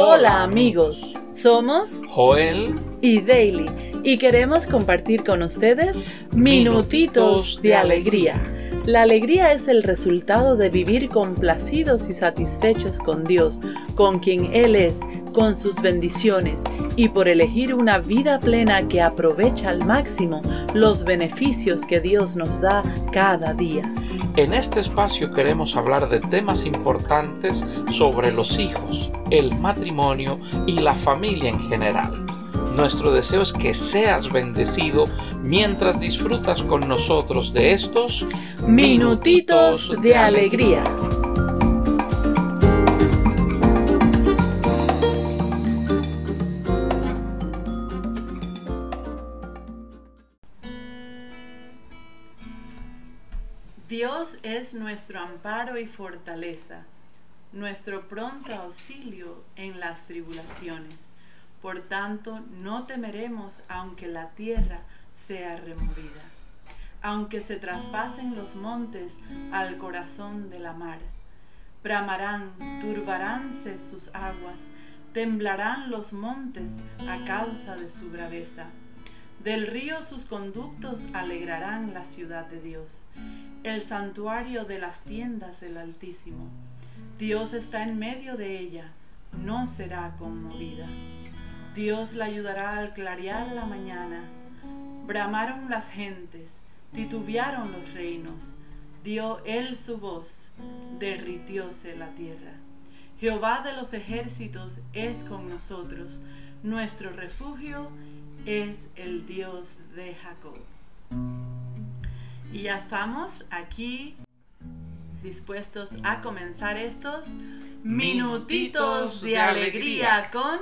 Hola amigos, somos Joel y Daily y queremos compartir con ustedes minutitos de alegría. La alegría es el resultado de vivir complacidos y satisfechos con Dios, con quien Él es, con sus bendiciones y por elegir una vida plena que aprovecha al máximo los beneficios que Dios nos da cada día. En este espacio queremos hablar de temas importantes sobre los hijos, el matrimonio y la familia en general. Nuestro deseo es que seas bendecido mientras disfrutas con nosotros de estos minutitos de alegría. Dios es nuestro amparo y fortaleza, nuestro pronto auxilio en las tribulaciones. Por tanto, no temeremos aunque la tierra sea removida, aunque se traspasen los montes al corazón de la mar. Bramarán, turbaránse sus aguas, temblarán los montes a causa de su braveza. Del río sus conductos alegrarán la ciudad de Dios, el santuario de las tiendas del Altísimo. Dios está en medio de ella, no será conmovida. Dios la ayudará al clarear la mañana. Bramaron las gentes, titubearon los reinos. Dio él su voz, derritióse la tierra. Jehová de los ejércitos es con nosotros, nuestro refugio es el Dios de Jacob. Y ya estamos aquí dispuestos a comenzar estos minutitos de alegría con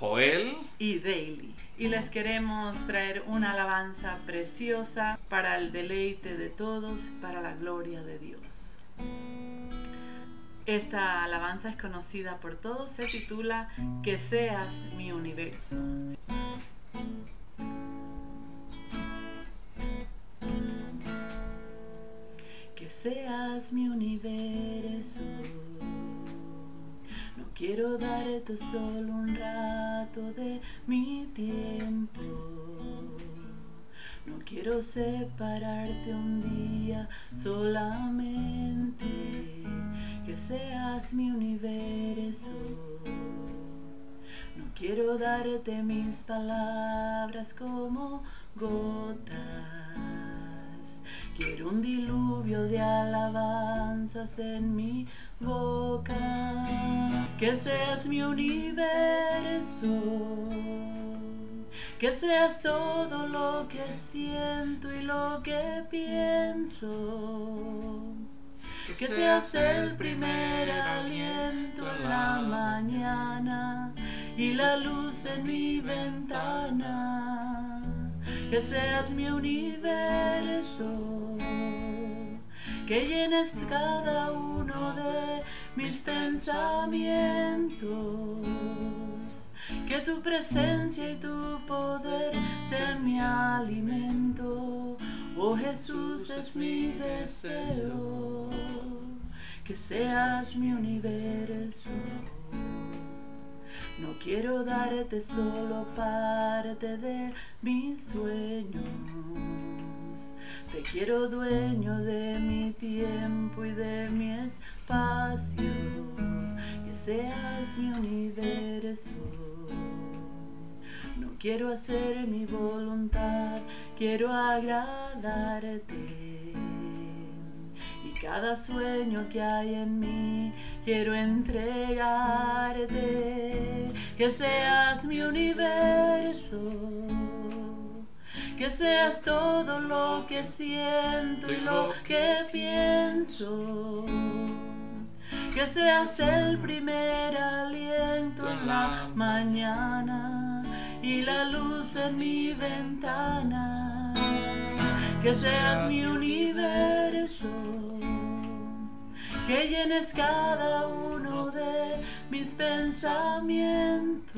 Joel y Daily. Y les queremos traer una alabanza preciosa para el deleite de todos, para la gloria de Dios. Esta alabanza es conocida por todos, se titula Que seas mi universo. Seas mi universo Quiero darte solo un rato de mi tiempo. No quiero separarte un día solamente. Que seas mi universo. No quiero darte mis palabras como gotas. Quiero un diluvio de alabanzas en mi boca, que seas mi universo, que seas todo lo que siento y lo que pienso, que seas el primer aliento en la mañana y la luz en mi ventana, que seas mi universo que llenes cada uno de mis pensamientos. Que tu presencia y tu poder sean mi alimento. Oh Jesús es mi deseo. Que seas mi universo. No quiero darte solo parte de mis sueños te quiero dueño de mi tiempo y de mi espacio, que seas mi universo. No quiero hacer mi voluntad, quiero agradarte. Cada sueño que hay en mí, quiero entregarte, que seas mi universo que seas todo lo que siento y lo que pienso. Que seas el primer aliento en la mañana y la luz en mi ventana. Que seas mi universo. Que llenes cada uno de mis pensamientos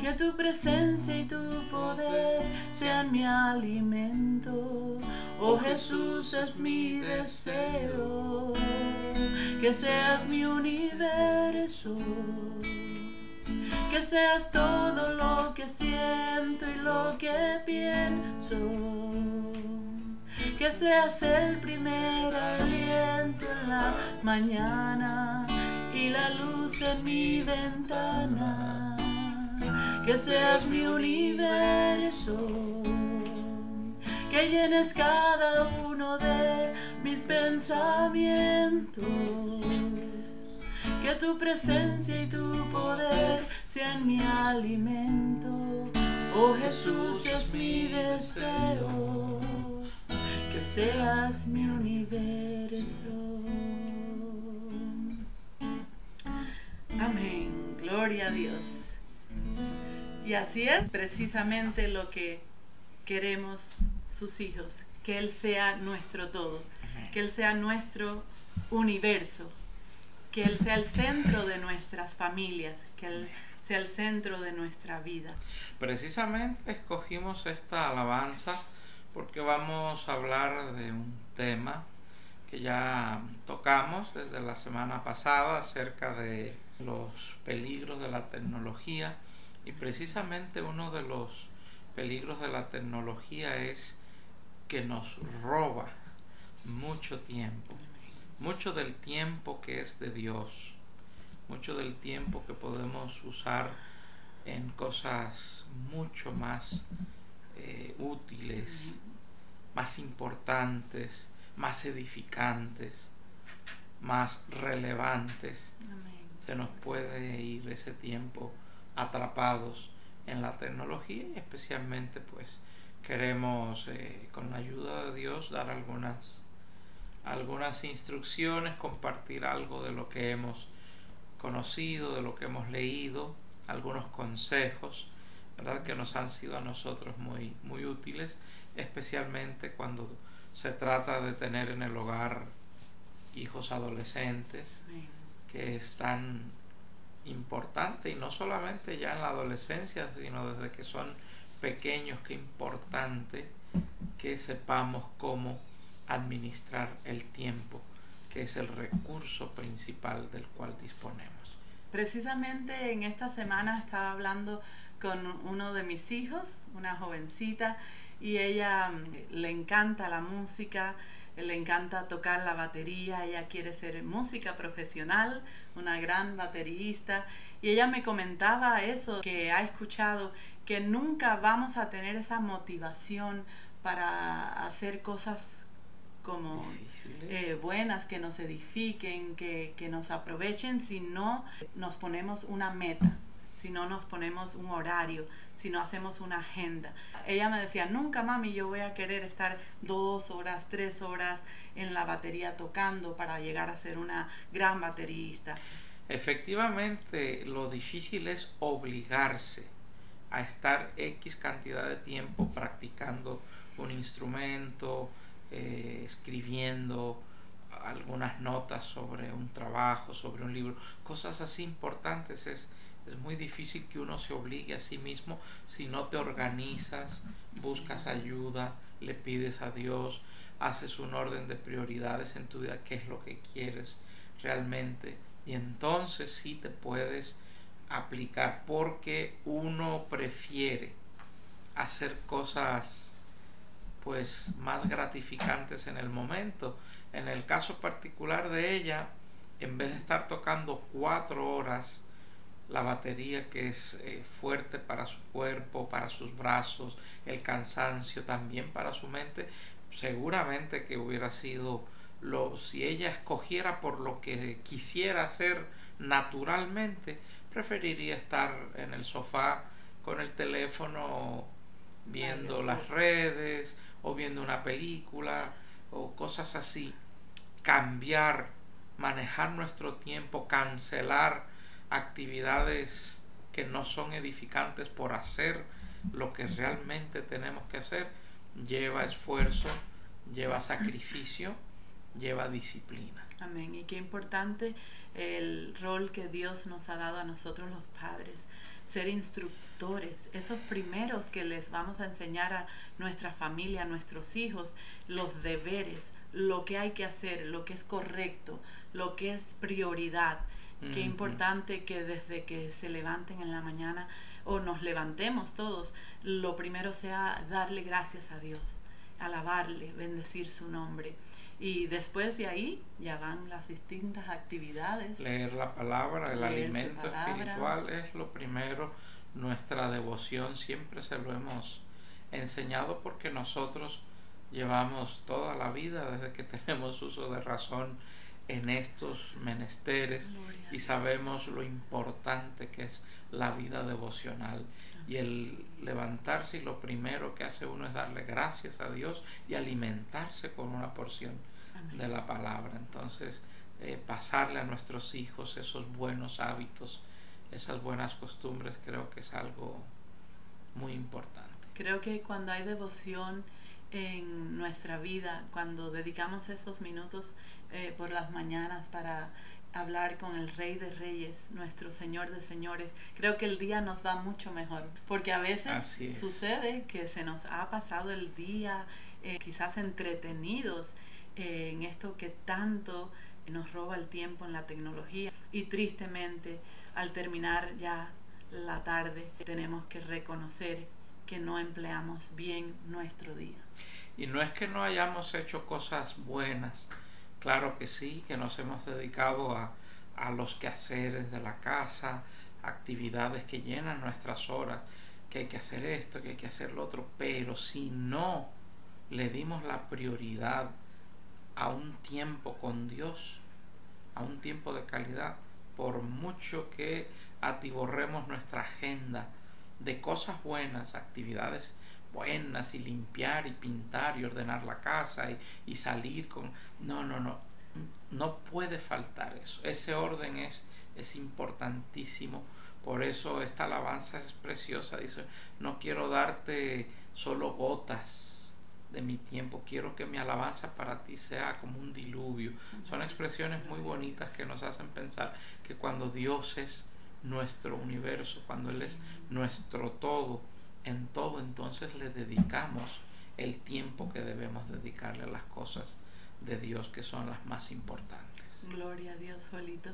que tu presencia y tu poder sean mi alimento. Oh Jesús es mi deseo. que seas mi universo, que seas todo lo que siento y lo que pienso, que seas el primer aliento en la mañana y la luz en mi ventana, que seas mi universo que llenes cada uno de mis pensamientos. Que tu presencia y tu poder sean mi alimento. Oh Jesús es mi deseo, que seas mi universo. Amén, gloria a Dios. Y así es precisamente lo que queremos sus hijos, que Él sea nuestro todo, que Él sea nuestro universo, que Él sea el centro de nuestras familias, que Él sea el centro de nuestra vida. Precisamente escogimos esta alabanza porque vamos a hablar de un tema que ya tocamos desde la semana pasada acerca de los peligros de la tecnología y precisamente uno de los peligros de la tecnología es que nos roba mucho tiempo, mucho del tiempo que es de Dios, mucho del tiempo que podemos usar en cosas mucho más eh, útiles, más importantes, más edificantes, más relevantes. Se nos puede ir ese tiempo atrapados en la tecnología y especialmente pues queremos eh, con la ayuda de Dios dar algunas algunas instrucciones, compartir algo de lo que hemos conocido, de lo que hemos leído, algunos consejos, ¿verdad? que nos han sido a nosotros muy, muy útiles, especialmente cuando se trata de tener en el hogar hijos adolescentes, que es tan importante, y no solamente ya en la adolescencia, sino desde que son pequeños, que importante que sepamos cómo administrar el tiempo, que es el recurso principal del cual disponemos. Precisamente en esta semana estaba hablando con uno de mis hijos, una jovencita, y ella mm, le encanta la música, le encanta tocar la batería, ella quiere ser música profesional, una gran baterista, y ella me comentaba eso, que ha escuchado que nunca vamos a tener esa motivación para hacer cosas como eh, buenas, que nos edifiquen, que, que nos aprovechen si no nos ponemos una meta, si no nos ponemos un horario, si no hacemos una agenda. Ella me decía, nunca mami, yo voy a querer estar dos horas, tres horas en la batería tocando para llegar a ser una gran baterista. Efectivamente, lo difícil es obligarse a estar X cantidad de tiempo practicando un instrumento, eh, escribiendo algunas notas sobre un trabajo, sobre un libro, cosas así importantes. Es, es muy difícil que uno se obligue a sí mismo si no te organizas, buscas ayuda, le pides a Dios, haces un orden de prioridades en tu vida, qué es lo que quieres realmente. Y entonces sí te puedes aplicar porque uno prefiere hacer cosas pues más gratificantes en el momento. En el caso particular de ella, en vez de estar tocando cuatro horas la batería que es eh, fuerte para su cuerpo, para sus brazos, el cansancio también para su mente, seguramente que hubiera sido lo si ella escogiera por lo que quisiera hacer naturalmente, preferiría estar en el sofá con el teléfono viendo las redes o viendo una película o cosas así. Cambiar, manejar nuestro tiempo, cancelar actividades que no son edificantes por hacer lo que realmente tenemos que hacer, lleva esfuerzo, lleva sacrificio, lleva disciplina. Amén. Y qué importante el rol que Dios nos ha dado a nosotros los padres, ser instructores, esos primeros que les vamos a enseñar a nuestra familia, a nuestros hijos, los deberes, lo que hay que hacer, lo que es correcto, lo que es prioridad. Qué importante que desde que se levanten en la mañana o nos levantemos todos, lo primero sea darle gracias a Dios, alabarle, bendecir su nombre. Y después de ahí ya van las distintas actividades. Leer la palabra, el alimento espiritual es lo primero. Nuestra devoción siempre se lo hemos enseñado porque nosotros llevamos toda la vida desde que tenemos uso de razón en estos menesteres y sabemos lo importante que es la vida devocional y el levantarse y lo primero que hace uno es darle gracias a Dios y alimentarse con una porción de la palabra. Entonces, eh, pasarle a nuestros hijos esos buenos hábitos, esas buenas costumbres, creo que es algo muy importante. Creo que cuando hay devoción en nuestra vida, cuando dedicamos esos minutos eh, por las mañanas para hablar con el Rey de Reyes, nuestro Señor de Señores, creo que el día nos va mucho mejor, porque a veces sucede que se nos ha pasado el día eh, quizás entretenidos eh, en esto que tanto nos roba el tiempo en la tecnología. Y tristemente al terminar ya la tarde tenemos que reconocer que no empleamos bien nuestro día. Y no es que no hayamos hecho cosas buenas, claro que sí, que nos hemos dedicado a, a los quehaceres de la casa, actividades que llenan nuestras horas, que hay que hacer esto, que hay que hacer lo otro, pero si no le dimos la prioridad a un tiempo con Dios, a un tiempo de calidad, por mucho que atiborremos nuestra agenda de cosas buenas, actividades buenas y limpiar y pintar y ordenar la casa y, y salir con... No, no, no. No puede faltar eso. Ese orden es, es importantísimo. Por eso esta alabanza es preciosa. Dice, no quiero darte solo gotas de mi tiempo. Quiero que mi alabanza para ti sea como un diluvio. Son expresiones muy bonitas que nos hacen pensar que cuando Dios es nuestro universo, cuando Él es nuestro todo, en todo entonces le dedicamos el tiempo que debemos dedicarle a las cosas de Dios que son las más importantes. Gloria a Dios, Jolito.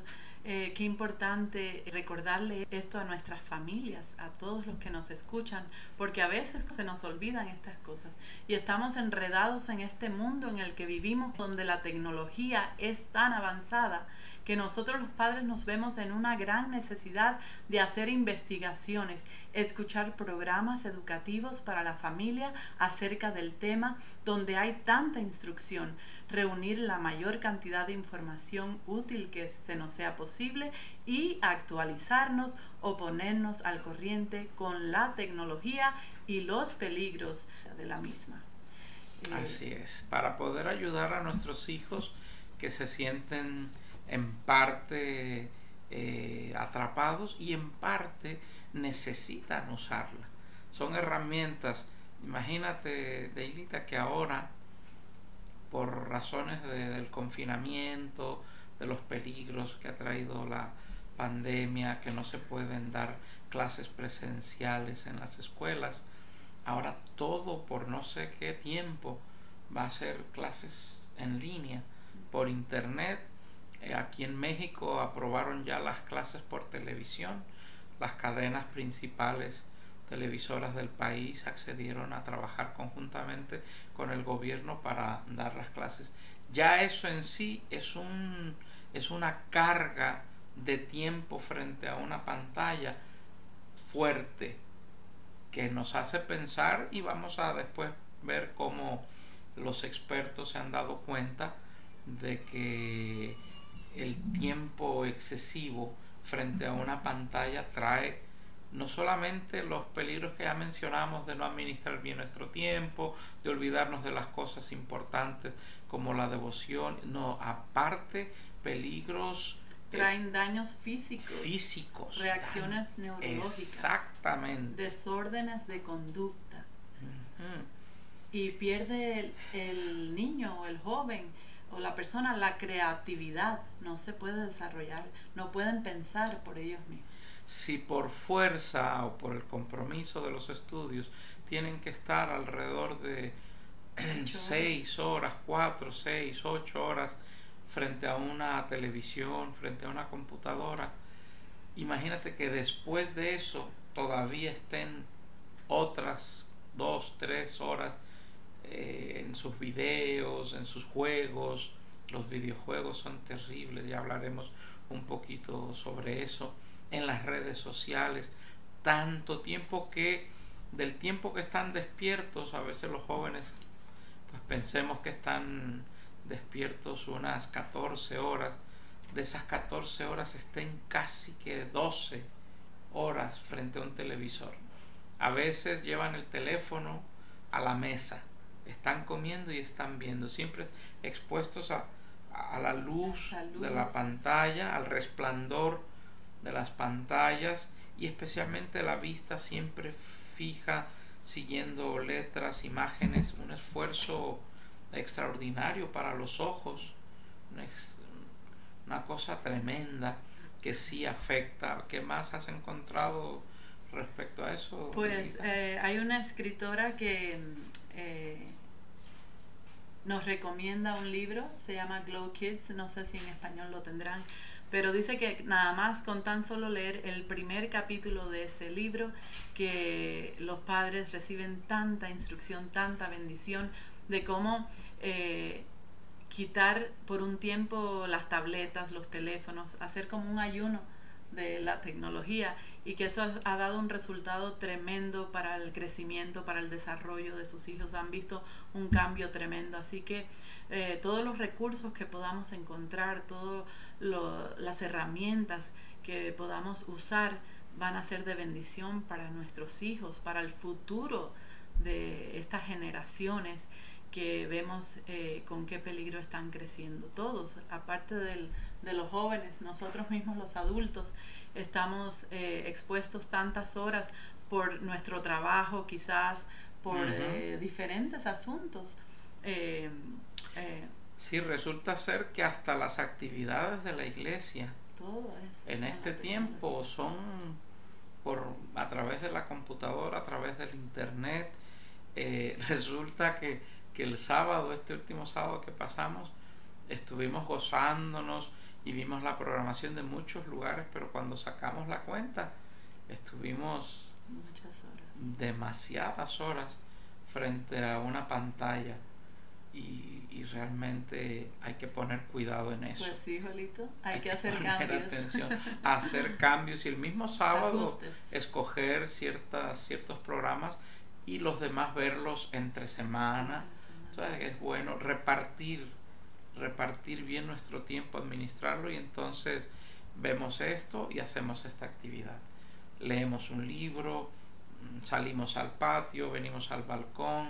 Eh, qué importante recordarle esto a nuestras familias, a todos los que nos escuchan, porque a veces se nos olvidan estas cosas y estamos enredados en este mundo en el que vivimos, donde la tecnología es tan avanzada que nosotros los padres nos vemos en una gran necesidad de hacer investigaciones, escuchar programas educativos para la familia acerca del tema donde hay tanta instrucción, reunir la mayor cantidad de información útil que se nos sea posible y actualizarnos o ponernos al corriente con la tecnología y los peligros de la misma. Así es, para poder ayudar a nuestros hijos que se sienten en parte eh, atrapados y en parte necesitan usarla. Son herramientas. Imagínate, Deilita, que ahora, por razones del confinamiento, de los peligros que ha traído la pandemia, que no se pueden dar clases presenciales en las escuelas, ahora todo por no sé qué tiempo va a ser clases en línea por internet aquí en México aprobaron ya las clases por televisión. Las cadenas principales televisoras del país accedieron a trabajar conjuntamente con el gobierno para dar las clases. Ya eso en sí es, un, es una carga de tiempo frente a una pantalla fuerte que nos hace pensar y vamos a después ver cómo los expertos se han dado cuenta de que el tiempo excesivo frente a una pantalla trae no solamente los peligros que ya mencionamos de no administrar bien nuestro tiempo, de olvidarnos de las cosas importantes como la devoción, no, aparte peligros eh, traen daños físicos, físicos, reacciones neurológicas, exactamente, desórdenes de conducta. Y pierde el, el niño o el joven o la persona la creatividad no se puede desarrollar, no pueden pensar por ellos mismos. Si por fuerza o por el compromiso de los estudios tienen que estar alrededor de seis horas, cuatro, seis, ocho horas frente a una televisión, frente a una computadora. Imagínate que después de eso todavía estén otras dos, tres horas eh, en sus videos, en sus juegos. Los videojuegos son terribles, ya hablaremos un poquito sobre eso. En las redes sociales, tanto tiempo que del tiempo que están despiertos, a veces los jóvenes, pues pensemos que están despiertos unas 14 horas, de esas 14 horas estén casi que 12 horas frente a un televisor. A veces llevan el teléfono a la mesa, están comiendo y están viendo, siempre expuestos a, a la luz de la pantalla, al resplandor de las pantallas y especialmente la vista siempre fija, siguiendo letras, imágenes, un esfuerzo extraordinario para los ojos, una cosa tremenda que sí afecta. ¿Qué más has encontrado respecto a eso? Pues eh, hay una escritora que eh, nos recomienda un libro, se llama Glow Kids, no sé si en español lo tendrán, pero dice que nada más con tan solo leer el primer capítulo de ese libro, que los padres reciben tanta instrucción, tanta bendición de cómo eh, quitar por un tiempo las tabletas, los teléfonos, hacer como un ayuno de la tecnología y que eso ha dado un resultado tremendo para el crecimiento, para el desarrollo de sus hijos. Han visto un cambio tremendo. Así que eh, todos los recursos que podamos encontrar, todas las herramientas que podamos usar van a ser de bendición para nuestros hijos, para el futuro de estas generaciones que vemos eh, con qué peligro están creciendo todos, aparte del, de los jóvenes, nosotros mismos los adultos estamos eh, expuestos tantas horas por nuestro trabajo, quizás por diferentes asuntos. Eh, sí, resulta ser que hasta las actividades de la iglesia en este tiempo son por a través de la computadora, a través del internet. Eh, resulta que, que el sábado, este último sábado que pasamos, estuvimos gozándonos y vimos la programación de muchos lugares, pero cuando sacamos la cuenta, estuvimos Muchas horas. demasiadas horas frente a una pantalla y, realmente hay que poner cuidado en eso. Pues sí, Jolito, hay, que, hacer cambios. Atención, hacer cambios y el mismo sábado escoger ciertas, ciertos programas y los demás verlos entre semana. Entonces es bueno repartir, repartir bien nuestro tiempo, administrarlo y entonces vemos esto y hacemos esta actividad. Leemos un libro, mm, salimos al patio, venimos al balcón,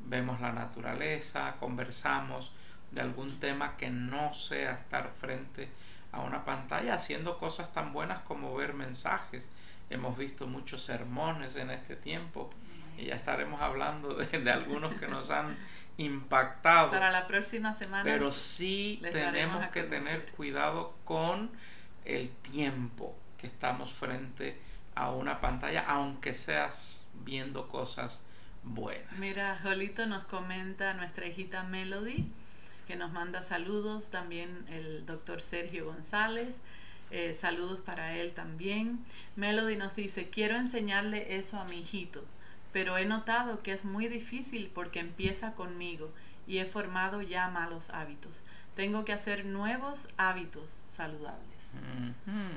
vemos la naturaleza, conversamos de algún tema que no sea estar frente a una pantalla haciendo cosas tan buenas como ver mensajes. Hemos visto muchos sermones en este tiempo y ya estaremos hablando de, algunos que nos han impactado. Para la próxima semana. Pero sí tenemos que tener cuidado con el tiempo que estamos frente a una pantalla, aunque seas viendo cosas buenas. Mira, Jolito nos comenta nuestra hijita Melody, que nos manda saludos, también el doctor Sergio González. Eh, saludos para él también. Melody nos dice, quiero enseñarle eso a mi hijito, pero he notado que es muy difícil porque empieza conmigo y he formado ya malos hábitos. Tengo que hacer nuevos hábitos saludables.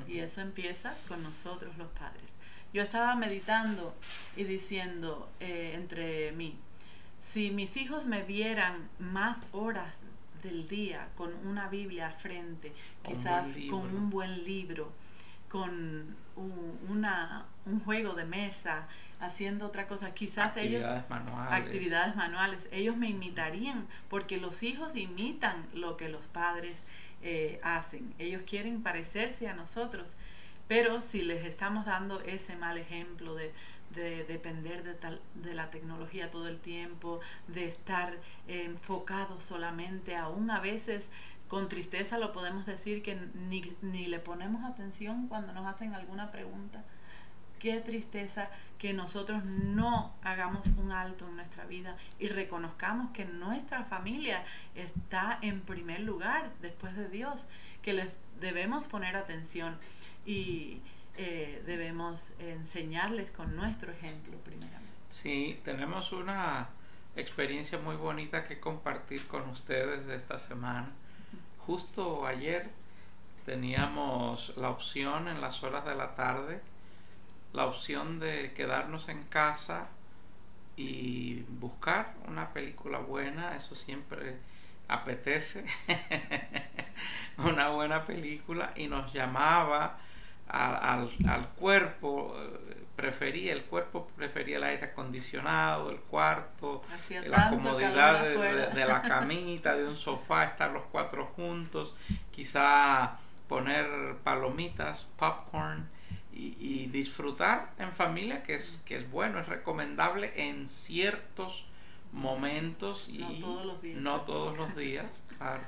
Y eso empieza con nosotros los padres yo estaba meditando y diciendo eh, entre mí, si mis hijos me vieran más horas del día con una Biblia frente, quizás con un buen libro, con un, una, un juego de mesa, haciendo otra cosa, quizás ellos... Manuales. Actividades manuales. Ellos me imitarían, porque los hijos imitan lo que los padres eh, hacen. Ellos quieren parecerse a nosotros. Pero si les estamos dando ese mal ejemplo de, depender de, tal, de la tecnología todo el tiempo, de estar enfocados solamente, aún a veces con tristeza lo podemos decir que ni, ni le ponemos atención cuando nos hacen alguna pregunta qué tristeza que nosotros no hagamos un alto en nuestra vida y reconozcamos que nuestra familia está en primer lugar después de Dios, que les debemos poner atención y eh, debemos enseñarles con nuestro ejemplo primeramente. Sí, tenemos una experiencia muy bonita que compartir con ustedes de esta semana. Justo ayer teníamos la opción en las horas de la tarde la opción de quedarnos en casa y buscar una película buena, eso siempre apetece, una buena película y nos llamaba al, al, cuerpo, prefería, el cuerpo prefería el aire acondicionado, el cuarto, la comodidad de, de, la camita, de un sofá, estar los cuatro juntos, quizá poner palomitas, popcorn y, disfrutar en familia, que es, que es bueno, es recomendable en ciertos momentos y no todos los días. No todos los días claro.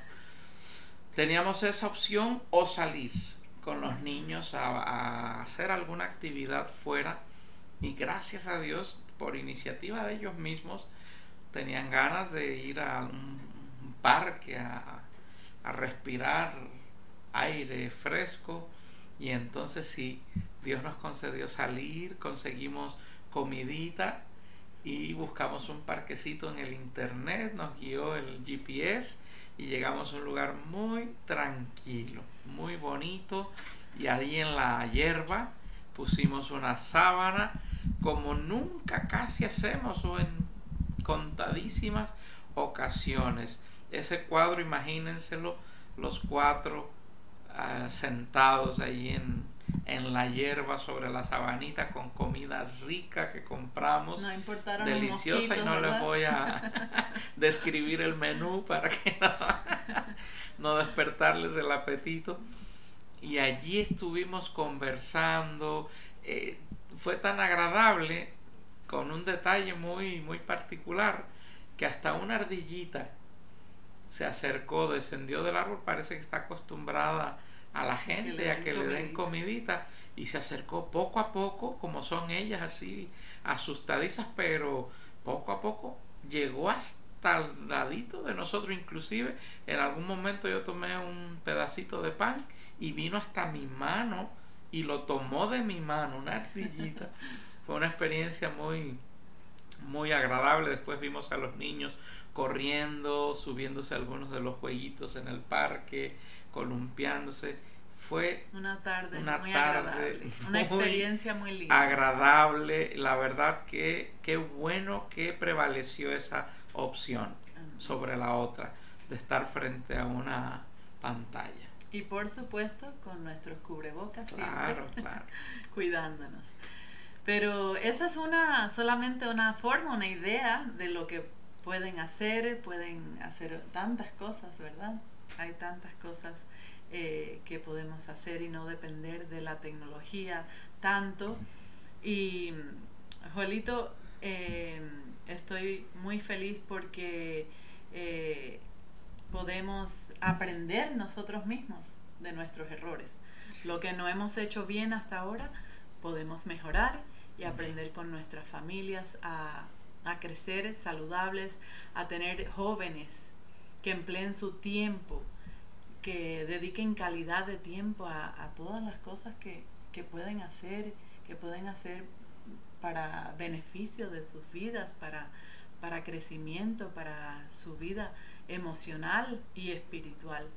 Teníamos esa opción o salir con los niños a, hacer alguna actividad fuera. Y gracias a Dios por iniciativa de ellos mismos tenían ganas de ir a un parque a respirar aire fresco. Y entonces sí, Dios nos concedió salir, conseguimos comidita y buscamos un parquecito en el internet, nos guió el GPS y llegamos a un lugar muy tranquilo, muy bonito y ahí en la hierba pusimos una sábana como nunca casi hacemos o en contadísimas ocasiones. Ese cuadro, imagínenselo, los cuatro Ah, sentados ahí en, en, la hierba sobre la sabanita con comida rica que compramos, deliciosa y no les voy a describir el menú para que no, no despertarles el apetito. Y allí estuvimos conversando, eh, fue tan agradable con un detalle muy, muy particular que hasta una ardillita se acercó, descendió del árbol, parece que está acostumbrada a la gente a que le den comidita y se acercó poco a poco, como son ellas así asustadizas, pero poco a poco llegó hasta el ladito de nosotros, inclusive en algún momento yo tomé un pedacito de pan y vino hasta mi mano y lo tomó de mi mano, una ardillita. Fue una experiencia muy, muy agradable. Después vimos a los niños corriendo, subiéndose algunos de los jueguitos en el parque, columpiándose. Fue una tarde muy agradable, una experiencia muy linda. Agradable, la verdad que qué bueno que prevaleció esa opción sobre la otra de estar frente a una pantalla. Y por supuesto con nuestros cubrebocas claro, claro. cuidándonos. Pero esa es una solamente una forma, una idea de lo que pueden hacer, pueden hacer tantas cosas, ¿verdad? Hay tantas cosas eh, que podemos hacer y no depender de la tecnología tanto. Y, Joelito, eh, estoy muy feliz porque eh, podemos aprender nosotros mismos de nuestros errores. Lo que no hemos hecho bien hasta ahora, podemos mejorar y aprender con nuestras familias a a crecer saludables, a tener jóvenes que empleen su tiempo, que dediquen calidad de tiempo a, todas las cosas que, pueden hacer, que pueden hacer para beneficio de sus vidas, para, para crecimiento, para su vida emocional y espiritual.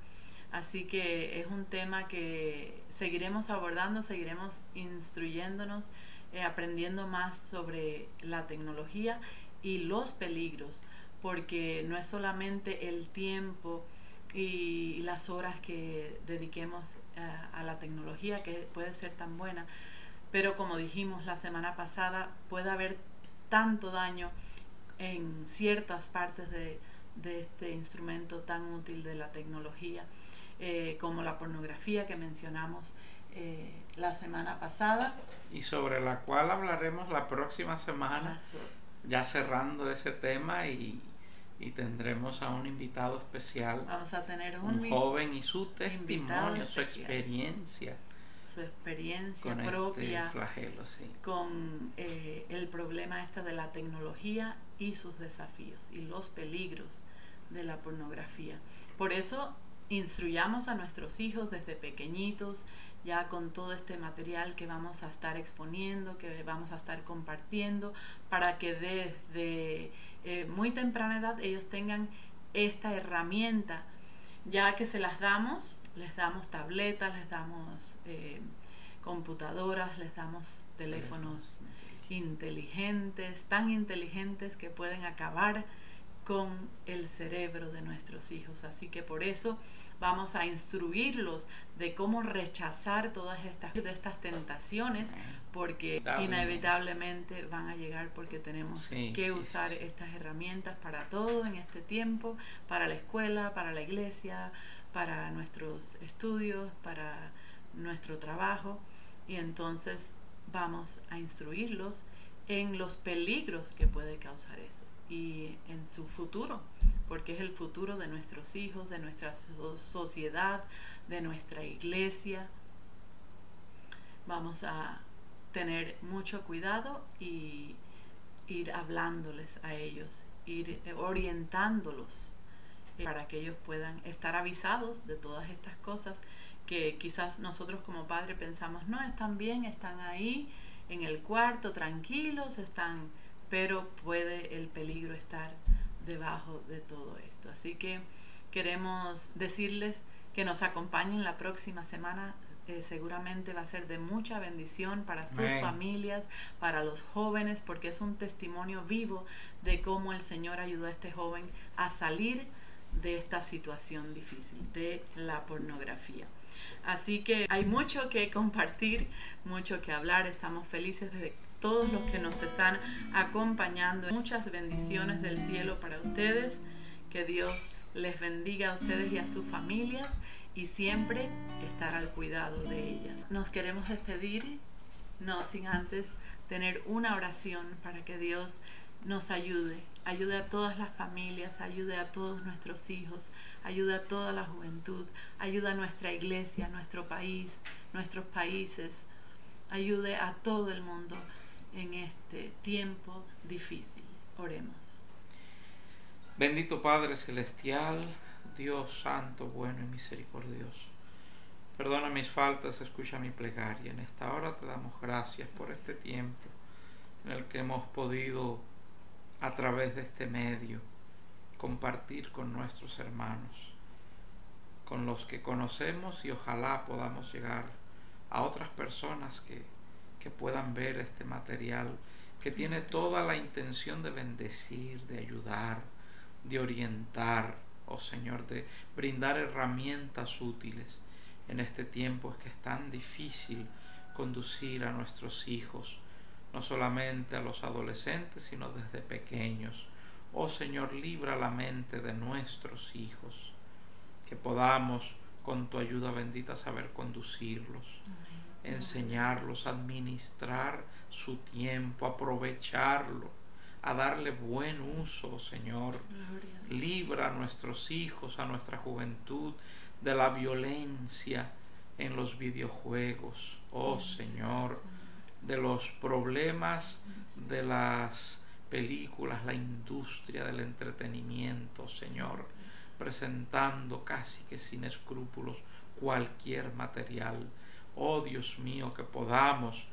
Así que es un tema que seguiremos abordando, seguiremos instruyéndonos eh, aprendiendo más sobre la tecnología y los peligros, porque no es solamente el tiempo y las horas que dediquemos eh, a la tecnología, que puede ser tan buena, pero como dijimos la semana pasada, puede haber tanto daño en ciertas partes de, este instrumento tan útil de la tecnología, eh, como la pornografía que mencionamos eh, la semana pasada. Y sobre la cual hablaremos la próxima semana, ya cerrando ese tema y, tendremos a un invitado especial. Vamos a tener un, joven y su testimonio, su experiencia. su experiencia Con este propia flagelo, sí. con eh, el problema este de la tecnología y sus desafíos y los peligros de la pornografía. Por eso instruyamos a nuestros hijos desde pequeñitos ya con todo este material que vamos a estar exponiendo, que vamos a estar compartiendo, para que desde eh, muy temprana edad ellos tengan esta herramienta, ya que se las damos, les damos tabletas, les damos eh, computadoras, les damos teléfonos inteligentes, tan inteligentes que pueden acabar con el cerebro de nuestros hijos. Así que por eso vamos a instruirlos de cómo rechazar todas estas, de estas tentaciones, porque inevitablemente van a llegar porque tenemos que usar estas herramientas para todo en este tiempo, para la escuela, para la iglesia, para nuestros estudios, para nuestro trabajo, y entonces vamos a instruirlos en los peligros que puede causar eso y en su futuro, porque es el futuro de nuestros hijos, de nuestra sociedad, de nuestra iglesia. Vamos a tener mucho cuidado y ir hablándoles a ellos, ir orientándolos para que ellos puedan estar avisados de todas estas cosas que quizás nosotros como padres pensamos, no, están bien, están ahí en el cuarto tranquilos, están pero puede el peligro estar debajo de todo esto. Así que queremos decirles que nos acompañen la próxima semana. Eh, seguramente va a ser de mucha bendición para sus familias, para los jóvenes, porque es un testimonio vivo de cómo el Señor ayudó a este joven a salir de esta situación difícil, de la pornografía. Así que hay mucho que compartir, mucho que hablar. Estamos felices de todos los que nos están acompañando. Muchas bendiciones del cielo para ustedes. Que Dios les bendiga a ustedes y a sus familias y siempre estar al cuidado de ellas. Nos queremos despedir, no sin antes tener una oración para que Dios nos ayude, ayude a todas las familias, ayude a todos nuestros hijos, ayude a toda la juventud, ayude a nuestra iglesia, nuestro país, nuestros países, ayude a todo el mundo en este tiempo difícil. Oremos. Bendito Padre Celestial, Dios Santo, bueno y misericordioso. Perdona mis faltas, escucha mi plegaria. En esta hora te damos gracias por este tiempo en el que hemos podido, a través de este medio, compartir con nuestros hermanos, con los que conocemos y ojalá podamos llegar a otras personas que que puedan ver este material que tiene toda la intención de bendecir, de ayudar, de orientar, oh Señor, de brindar herramientas útiles en este tiempo. Es que es tan difícil conducir a nuestros hijos, no solamente a los adolescentes, sino desde pequeños. Oh Señor, libra la mente de nuestros hijos, que podamos con tu ayuda bendita saber conducirlos enseñarlos administrar su tiempo, aprovecharlo, a darle buen uso, Señor. Libra a nuestros hijos, a nuestra juventud de la violencia en los videojuegos, oh Señor, de los problemas de las películas, la industria del entretenimiento, Señor, presentando casi que sin escrúpulos cualquier material. Oh Dios mío, que podamos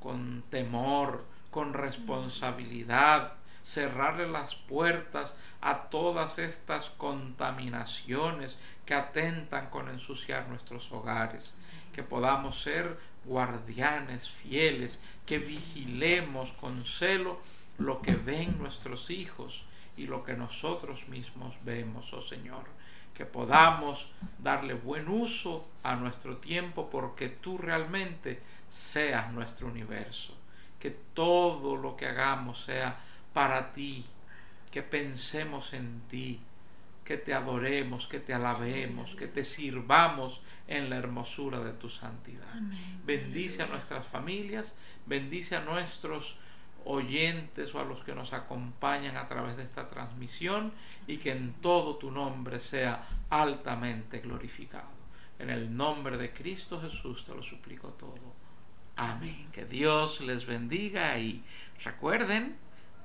con temor, con responsabilidad, cerrarle las puertas a todas estas contaminaciones que atentan con ensuciar nuestros hogares, que podamos ser guardianes fieles, que vigilemos con celo lo que ven nuestros hijos y lo que nosotros mismos vemos, oh Señor. Que podamos darle buen uso a nuestro tiempo porque tú realmente seas nuestro universo, que todo lo que hagamos sea para ti, que pensemos en ti, que te adoremos, que te alabemos, que te sirvamos en la hermosura de tu santidad. Bendice a nuestras familias, bendice a nuestros oyentes o a los que nos acompañan a través de esta transmisión y que en todo tu nombre sea altamente glorificado. En el nombre de Cristo Jesús te lo suplico todo. Amén. Que Dios les bendiga y recuerden,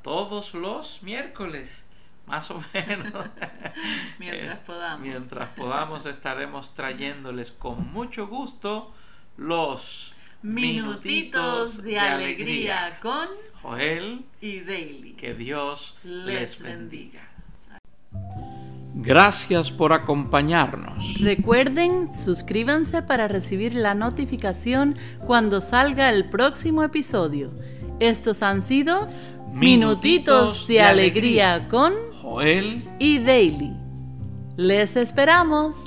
todos los miércoles, más o menos, mientras podamos. Mientras podamos estaremos trayéndoles con mucho gusto los minutitos, de, alegría, con Joel y Daily. Que Dios les bendiga. Gracias por acompañarnos. Recuerden, suscríbanse para recibir la notificación cuando salga el próximo episodio. Estos han sido Minutitos, de, alegría, con Joel y Daily. Les esperamos.